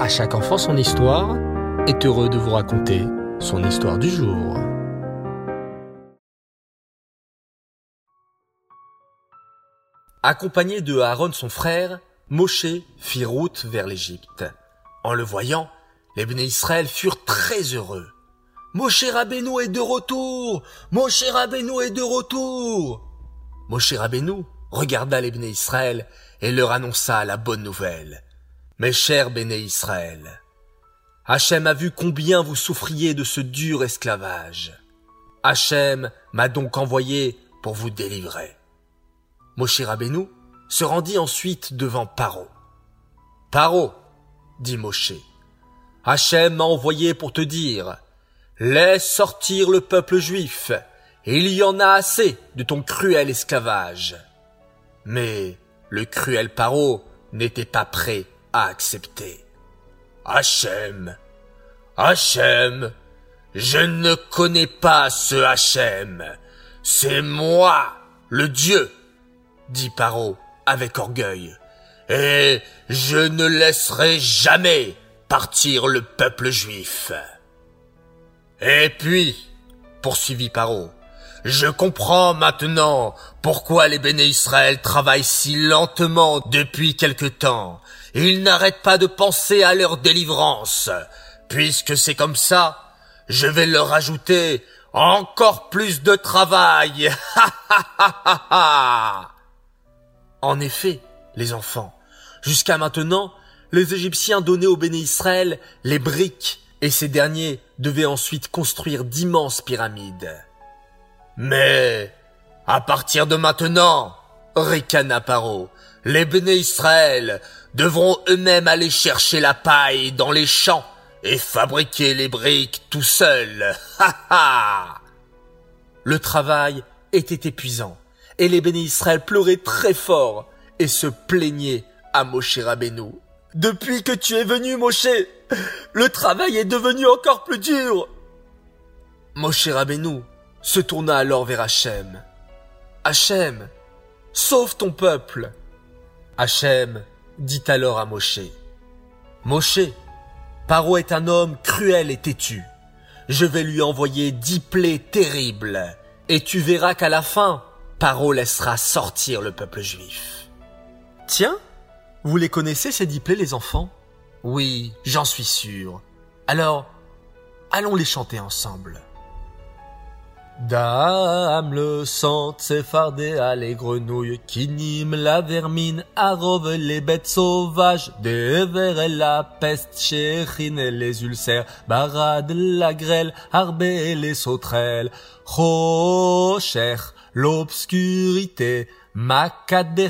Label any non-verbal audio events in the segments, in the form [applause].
À chaque enfant son histoire est heureux de vous raconter son histoire du jour. Accompagné de Aaron son frère, Moshe fit route vers l'Égypte. En le voyant, les Israël furent très heureux. Moshe Rabbeinu est de retour! Moshe Rabbeinu est de retour! Moshe Rabbeinu regarda les béné Israël et leur annonça la bonne nouvelle. Mes chers béné Israël, Hachem a vu combien vous souffriez de ce dur esclavage. Hachem m'a donc envoyé pour vous délivrer. Moshe Rabbeinu se rendit ensuite devant Paro. Paro, dit Moshe, Hachem m'a envoyé pour te dire, laisse sortir le peuple juif, il y en a assez de ton cruel esclavage. Mais le cruel Paro n'était pas prêt à accepter. Hachem, Hachem, je ne connais pas ce Hachem, c'est moi, le Dieu, dit Paro avec orgueil, et je ne laisserai jamais partir le peuple juif. Et puis, poursuivit Paro, je comprends maintenant pourquoi les béné Israël travaillent si lentement depuis quelque temps. Ils n'arrêtent pas de penser à leur délivrance. Puisque c'est comme ça, je vais leur ajouter encore plus de travail. [laughs] en effet, les enfants, jusqu'à maintenant, les Égyptiens donnaient aux béné Israël les briques et ces derniers devaient ensuite construire d'immenses pyramides. Mais, à partir de maintenant, ricana Paro, les béné Israël devront eux-mêmes aller chercher la paille dans les champs et fabriquer les briques tout seuls. [laughs] Ha ha! Le travail était épuisant et les béné Israël pleuraient très fort et se plaignaient à Moshe Rabbeinu. Depuis que tu es venu, Moshe, le travail est devenu encore plus dur. Moshe Rabbeinu se tourna alors vers Hachem. Hachem, sauve ton peuple. Hachem dit alors à Moshe. Moshe, Paro est un homme cruel et têtu. Je vais lui envoyer dix plaies terribles, et tu verras qu'à la fin, Paro laissera sortir le peuple juif. Tiens, vous les connaissez ces dix plaies, les enfants? Oui, j'en suis sûr. Alors, allons les chanter ensemble. Dame le sang, s'effarder à les grenouilles, qui nîmes la vermine, arrove les bêtes sauvages, et la peste, chérine les ulcères, barade la grêle, arbé et les sauterelles, rocher, l'obscurité,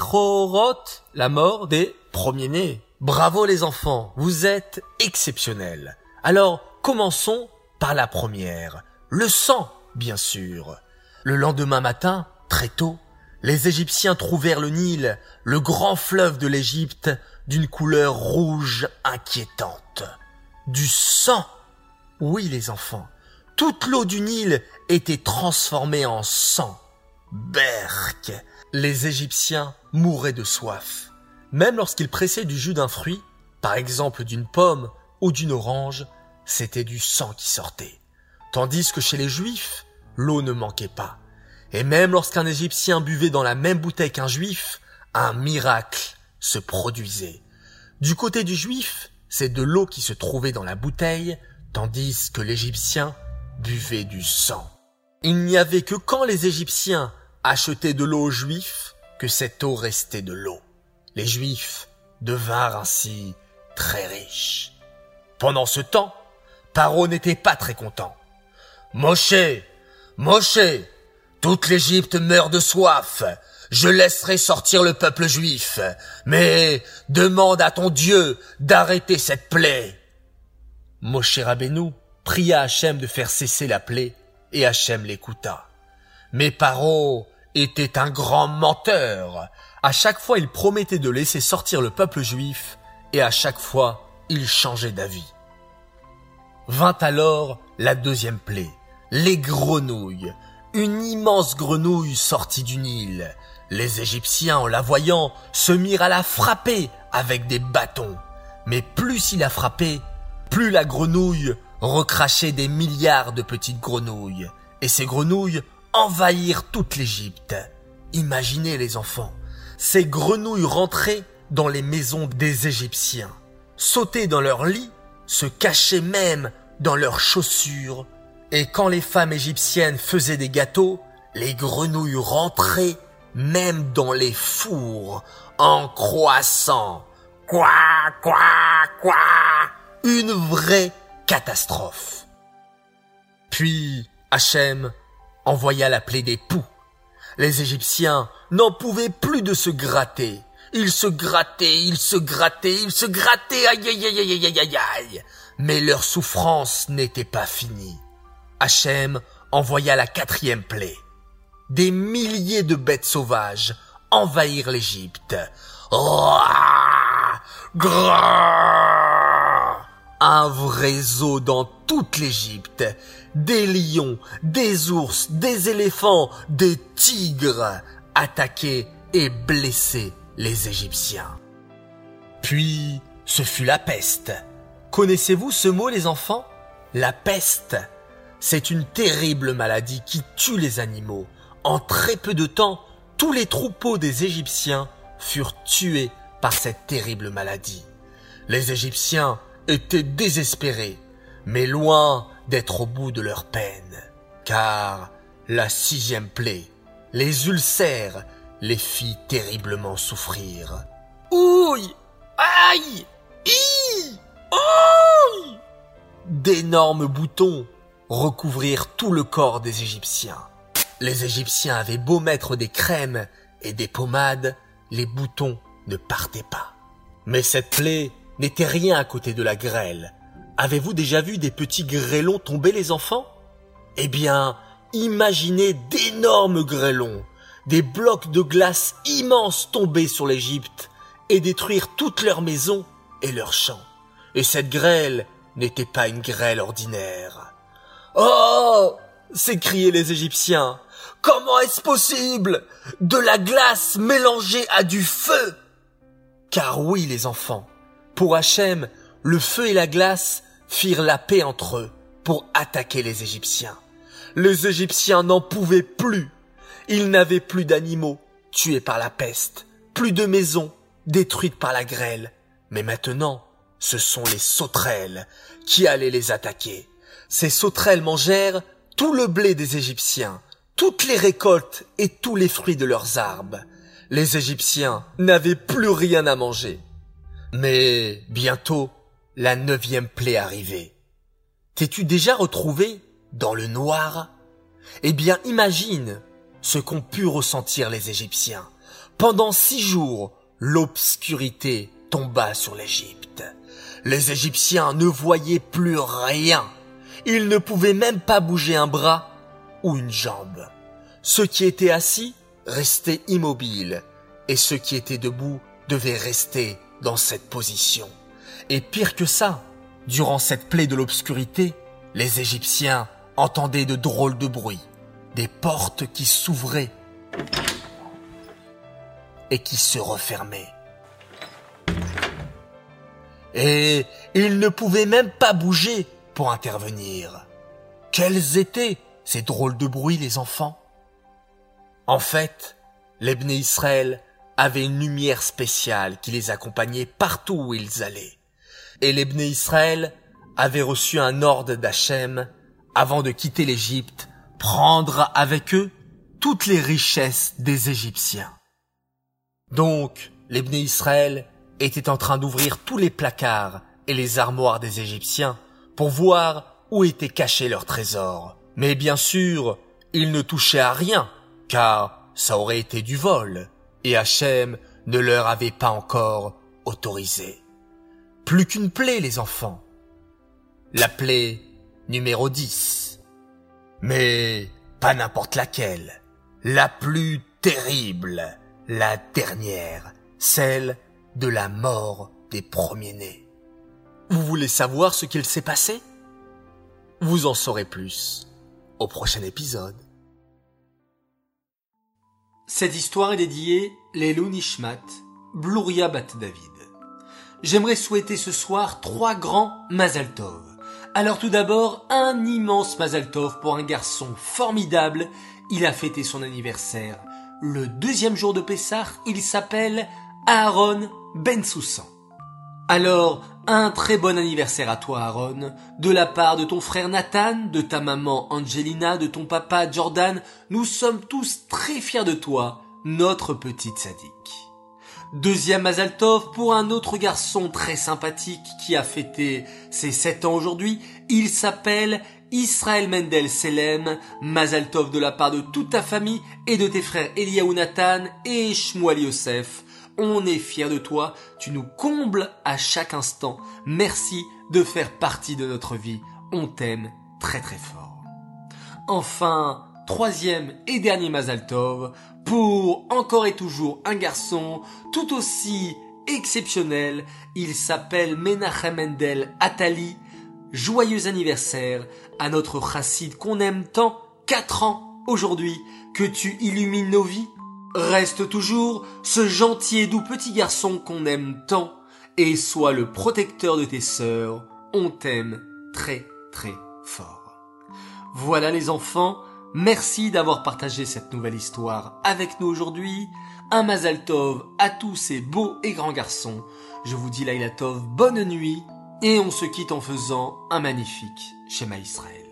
chorotes, la mort des premiers-nés. Bravo les enfants, vous êtes exceptionnels. Alors, commençons par la première, le sang bien sûr. Le lendemain matin, très tôt, les Égyptiens trouvèrent le Nil, le grand fleuve de l'Égypte, d'une couleur rouge inquiétante. Du sang. Oui, les enfants. Toute l'eau du Nil était transformée en sang. Berk. Les Égyptiens mouraient de soif. Même lorsqu'ils pressaient du jus d'un fruit, par exemple d'une pomme ou d'une orange, c'était du sang qui sortait. Tandis que chez les Juifs, l'eau ne manquait pas. Et même lorsqu'un Égyptien buvait dans la même bouteille qu'un Juif, un miracle se produisait. Du côté du Juif, c'est de l'eau qui se trouvait dans la bouteille, tandis que l'Égyptien buvait du sang. Il n'y avait que quand les Égyptiens achetaient de l'eau aux Juifs que cette eau restait de l'eau. Les Juifs devinrent ainsi très riches. Pendant ce temps, Paro n'était pas très content. Moshe, Moshe, toute l'Égypte meurt de soif. Je laisserai sortir le peuple juif, mais demande à ton Dieu d'arrêter cette plaie. Moshe Rabbeinu pria Hachem de faire cesser la plaie, et Hachem l'écouta. Mais Paro était un grand menteur. À chaque fois, il promettait de laisser sortir le peuple juif, et à chaque fois, il changeait d'avis. Vint alors la deuxième plaie les grenouilles. Une immense grenouille sortit du Nil. Les Égyptiens, en la voyant, se mirent à la frapper avec des bâtons. Mais plus il a frappé, plus la grenouille recrachait des milliards de petites grenouilles. Et ces grenouilles envahirent toute l'Égypte. Imaginez les enfants, ces grenouilles rentraient dans les maisons des Égyptiens, sautaient dans leurs lits, se cachaient même dans leurs chaussures, et quand les femmes égyptiennes faisaient des gâteaux, les grenouilles rentraient même dans les fours en croissant. Quoi, quoi, quoi Une vraie catastrophe. Puis Hachem envoya l'appeler des poux. Les Égyptiens n'en pouvaient plus de se gratter. Ils se grattaient, ils se grattaient, ils se grattaient, aïe aïe aïe aïe aïe aïe aïe. Mais leur souffrance n'était pas finie. Hachem envoya la quatrième plaie. Des milliers de bêtes sauvages envahirent l'Égypte. Un vrai zoo dans toute l'Égypte. Des lions, des ours, des éléphants, des tigres attaquaient et blessaient les Égyptiens. Puis, ce fut la peste. Connaissez-vous ce mot, les enfants? La peste. C'est une terrible maladie qui tue les animaux. En très peu de temps, tous les troupeaux des Égyptiens furent tués par cette terrible maladie. Les Égyptiens étaient désespérés, mais loin d'être au bout de leur peine, car la sixième plaie, les ulcères, les fit terriblement souffrir. Ouille Aïe Ih Ouille D'énormes boutons recouvrirent tout le corps des Égyptiens. Les Égyptiens avaient beau mettre des crèmes et des pommades, les boutons ne partaient pas. Mais cette plaie n'était rien à côté de la grêle. Avez-vous déjà vu des petits grêlons tomber les enfants? Eh bien, imaginez d'énormes grêlons, des blocs de glace immenses tomber sur l'Égypte et détruire toutes leurs maisons et leurs champs. Et cette grêle n'était pas une grêle ordinaire. Oh s'écriaient les Égyptiens. Comment est-ce possible? De la glace mélangée à du feu Car oui, les enfants, pour Hachem, le feu et la glace firent la paix entre eux pour attaquer les Égyptiens. Les Égyptiens n'en pouvaient plus. Ils n'avaient plus d'animaux tués par la peste, plus de maisons détruites par la grêle. Mais maintenant, ce sont les sauterelles qui allaient les attaquer. Ces sauterelles mangèrent tout le blé des Égyptiens, toutes les récoltes et tous les fruits de leurs arbres. Les Égyptiens n'avaient plus rien à manger. Mais bientôt, la neuvième plaie arrivait. T'es-tu déjà retrouvé dans le noir? Eh bien, imagine ce qu'ont pu ressentir les Égyptiens. Pendant six jours, l'obscurité tomba sur l'Égypte. Les Égyptiens ne voyaient plus rien. Ils ne pouvaient même pas bouger un bras ou une jambe. Ceux qui étaient assis restaient immobiles et ceux qui étaient debout devaient rester dans cette position. Et pire que ça, durant cette plaie de l'obscurité, les Égyptiens entendaient de drôles de bruits, des portes qui s'ouvraient et qui se refermaient. Et ils ne pouvaient même pas bouger pour intervenir. Quels étaient ces drôles de bruits, les enfants? En fait, l'Ebné Israël avait une lumière spéciale qui les accompagnait partout où ils allaient. Et l'Ebné Israël avait reçu un ordre d'Hachem avant de quitter l'Égypte, prendre avec eux toutes les richesses des Égyptiens. Donc, l'Ebné Israël était en train d'ouvrir tous les placards et les armoires des Égyptiens pour voir où étaient cachés leurs trésors. Mais bien sûr, ils ne touchaient à rien, car ça aurait été du vol et Hachem ne leur avait pas encore autorisé. Plus qu'une plaie, les enfants. La plaie numéro 10. Mais pas n'importe laquelle. La plus terrible. La dernière. Celle de la mort des premiers-nés. Vous voulez savoir ce qu'il s'est passé? Vous en saurez plus au prochain épisode. Cette histoire est dédiée Lelou Nishmat, Bluria Bat David. j'aimerais souhaiter ce soir trois grands Mazal Tov. Alors tout d'abord, un immense Mazal Tov pour un garçon formidable. Il a fêté son anniversaire le deuxième jour de Pessah. Il s'appelle Aaron Ben Soussan. Alors, un très bon anniversaire à toi, Aaron, de la part de ton frère Nathan, de ta maman Angelina, de ton papa Jordan. Nous sommes tous très fiers de toi, notre petite sadique. Deuxième Mazaltov pour un autre garçon très sympathique qui a fêté ses sept ans aujourd'hui. Il s'appelle Israël Mendel Selem. Mazaltov de la part de toute ta famille et de tes frères Eliaou Nathan et Shmuel Yosef. On est fiers de toi. Tu nous combles à chaque instant. Merci de faire partie de notre vie. On t'aime très très fort. Enfin, troisième et dernier Mazaltov pour encore et toujours un garçon tout aussi exceptionnel. Il s'appelle Menachem Mendel Atali. Joyeux anniversaire à notre chassid qu'on aime tant. Quatre ans aujourd'hui que tu illumines nos vies. Reste toujours ce gentil et doux petit garçon qu'on aime tant et sois le protecteur de tes sœurs. On t'aime très très fort. Voilà les enfants, Merci d'avoir partagé cette nouvelle histoire avec nous aujourd'hui. Un Mazal Tov à tous ces beaux et grands garçons. Je vous dis Laila Tov, bonne nuit et on se quitte en faisant un magnifique schéma Israël.